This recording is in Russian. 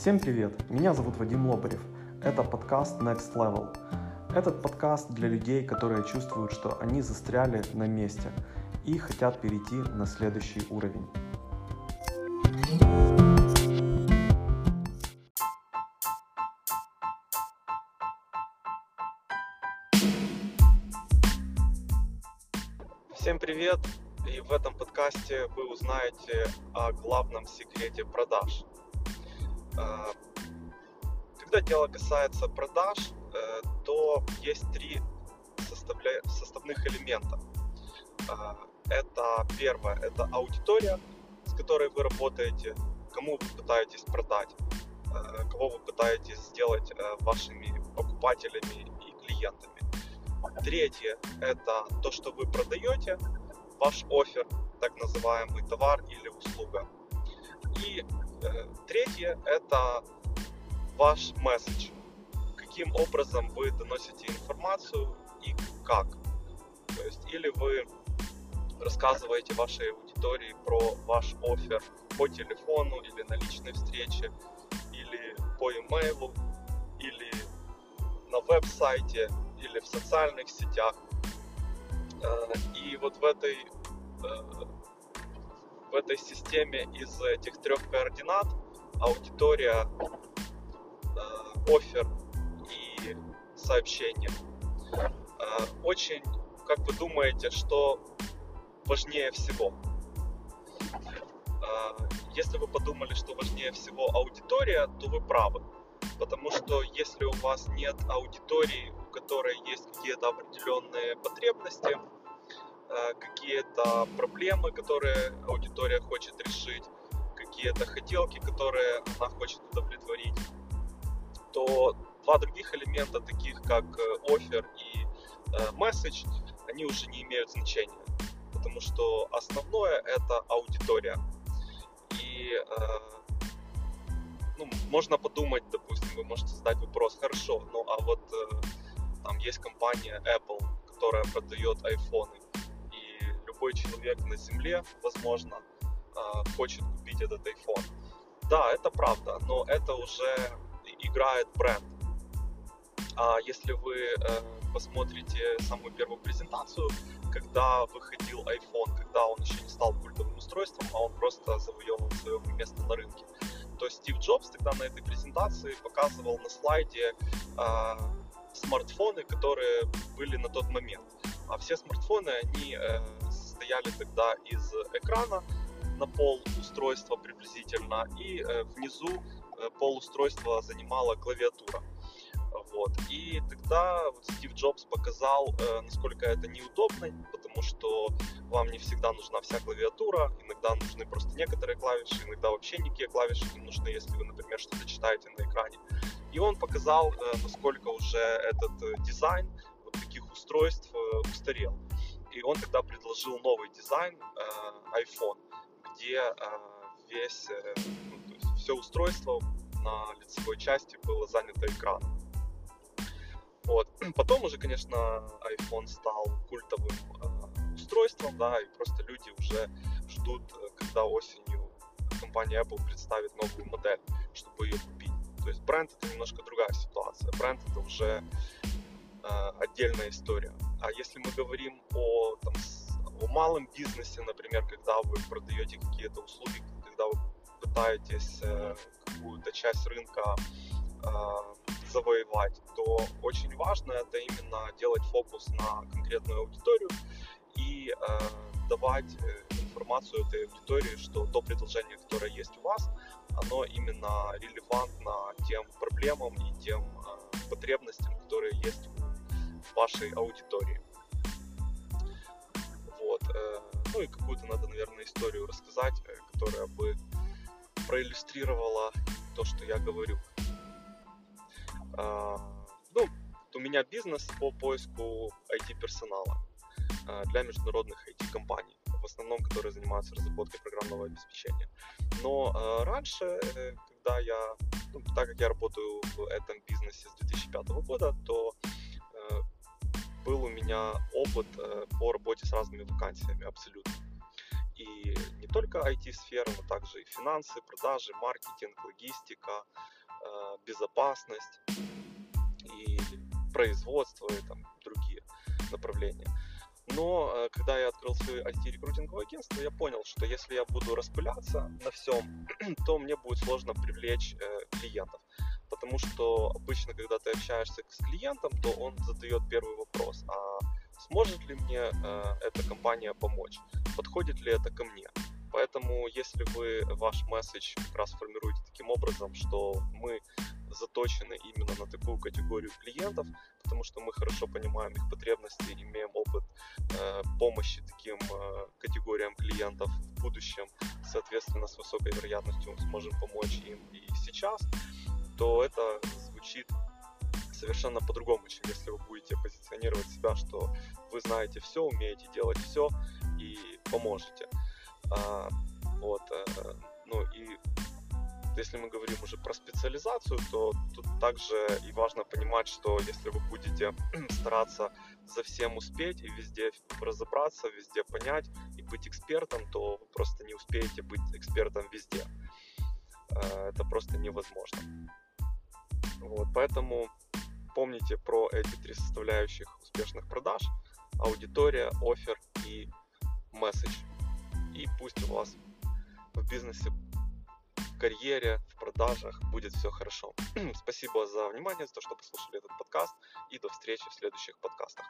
Всем привет! Меня зовут Вадим Лобарев. Это подкаст Next Level. Этот подкаст для людей, которые чувствуют, что они застряли на месте и хотят перейти на следующий уровень. Всем привет! И в этом подкасте вы узнаете о главном секрете продаж. А, когда дело касается продаж, э, то есть три составных элемента. А, это первое, это аудитория, с которой вы работаете, кому вы пытаетесь продать, э, кого вы пытаетесь сделать э, вашими покупателями и клиентами. Третье – это то, что вы продаете, ваш офер, так называемый товар или услуга. И э, третье – это ваш месседж. Каким образом вы доносите информацию и как. То есть или вы рассказываете вашей аудитории про ваш офер по телефону или на личной встрече, или по имейлу, или на веб-сайте, или в социальных сетях. Э, и вот в этой, э, в этой системе из этих трех координат аудитория, э, офер и сообщение. Очень, как вы думаете, что важнее всего? Если вы подумали, что важнее всего аудитория, то вы правы. Потому что если у вас нет аудитории, у которой есть какие-то определенные потребности, э, какие-то проблемы, которые аудитория хочет решить, какие-то хотелки, которые она хочет удовлетворить, то два других элемента, таких как э, офер и месседж, они уже не имеют значения, потому что основное это аудитория. И э, ну, можно подумать, допустим, вы можете задать вопрос, хорошо, ну а вот э, там есть компания Apple, которая продает айфоны, и любой человек на Земле, возможно, э, хочет купить этот iPhone. Да, это правда, но это уже играет бренд. А если вы э, посмотрите самую первую презентацию, когда выходил iPhone, когда он еще не стал культовым устройством, а он просто завоевывал свое место на рынке, то Стив Джобс тогда на этой презентации показывал на слайде э, смартфоны, которые были на тот момент. А все смартфоны, они э, состояли тогда из экрана на пол устройства приблизительно, и э, внизу э, пол устройства занимала клавиатура. Вот. И тогда вот Стив Джобс показал, э, насколько это неудобно, потому что вам не всегда нужна вся клавиатура, иногда нужны просто некоторые клавиши, иногда вообще никакие клавиши не нужны, если вы, например, что-то читаете на экране. И он показал, насколько уже этот дизайн вот таких устройств устарел. И он тогда предложил новый дизайн э, iPhone, где э, весь, э, ну, все устройство на лицевой части было занято экраном. Вот. Потом уже, конечно, iPhone стал культовым э, устройством, да, и просто люди уже ждут, э, когда осенью компания Apple представит новую модель, чтобы ее купить. То есть бренд это немножко другая ситуация. Бренд это уже э, отдельная история. А если мы говорим о, там, о малом бизнесе, например, когда вы продаете какие-то услуги, когда вы пытаетесь э, какую-то часть рынка э, завоевать, то очень важно это именно делать фокус на конкретную аудиторию и э, давать э, информацию этой аудитории, что то предложение, которое есть у вас, оно именно релевантно тем проблемам и тем э, потребностям, которые есть вашей аудитории. Вот. Э, ну и какую-то надо, наверное, историю рассказать, э, которая бы проиллюстрировала то, что я говорю. А, ну, у меня бизнес по поиску IT-персонала а, для международных IT-компаний, в основном, которые занимаются разработкой программного обеспечения. Но а, раньше, э, когда я, ну, так как я работаю в этом бизнесе с 2005 года, то э, был у меня опыт э, по работе с разными вакансиями абсолютно. И не только IT-сфера, но также и финансы, продажи, маркетинг, логистика, э, безопасность и производство и там другие направления. Но э, когда я открыл свое IT-рекрутинговое агентство, я понял, что если я буду распыляться на всем, то мне будет сложно привлечь клиентов. Потому что обычно, когда ты общаешься с клиентом, то он задает первый вопрос, а сможет ли мне э, эта компания помочь, подходит ли это ко мне. Поэтому, если вы ваш месседж как раз формируете таким образом, что мы заточены именно на такую категорию клиентов, потому что мы хорошо понимаем их потребности, имеем опыт э, помощи таким э, категориям клиентов в будущем, соответственно, с высокой вероятностью мы сможем помочь им и сейчас, то это звучит совершенно по-другому, чем если вы будете позиционировать себя, что вы знаете все, умеете делать все и поможете. А, вот, э, ну и если мы говорим уже про специализацию, то тут также и важно понимать, что если вы будете стараться за всем успеть и везде разобраться, везде понять и быть экспертом, то вы просто не успеете быть экспертом везде. Э, это просто невозможно. Вот, поэтому помните про эти три составляющих успешных продаж. Аудитория, офер и месседж. И пусть у вас в бизнесе, в карьере, в продажах будет все хорошо. Спасибо за внимание, за то, что послушали этот подкаст. И до встречи в следующих подкастах.